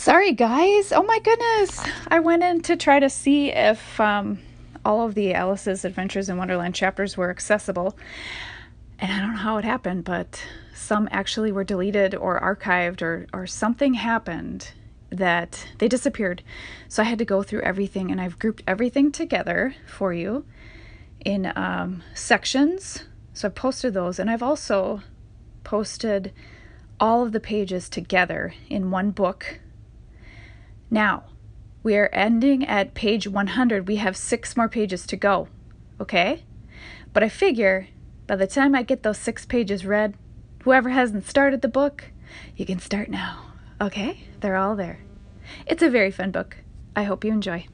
Sorry, guys. Oh my goodness. I went in to try to see if um, all of the Alice's Adventures in Wonderland chapters were accessible. And I don't know how it happened, but some actually were deleted or archived or, or something happened that they disappeared. So I had to go through everything and I've grouped everything together for you in um, sections. So I've posted those and I've also posted all of the pages together in one book. Now, we are ending at page 100. We have six more pages to go. Okay? But I figure by the time I get those six pages read, whoever hasn't started the book, you can start now. Okay? They're all there. It's a very fun book. I hope you enjoy.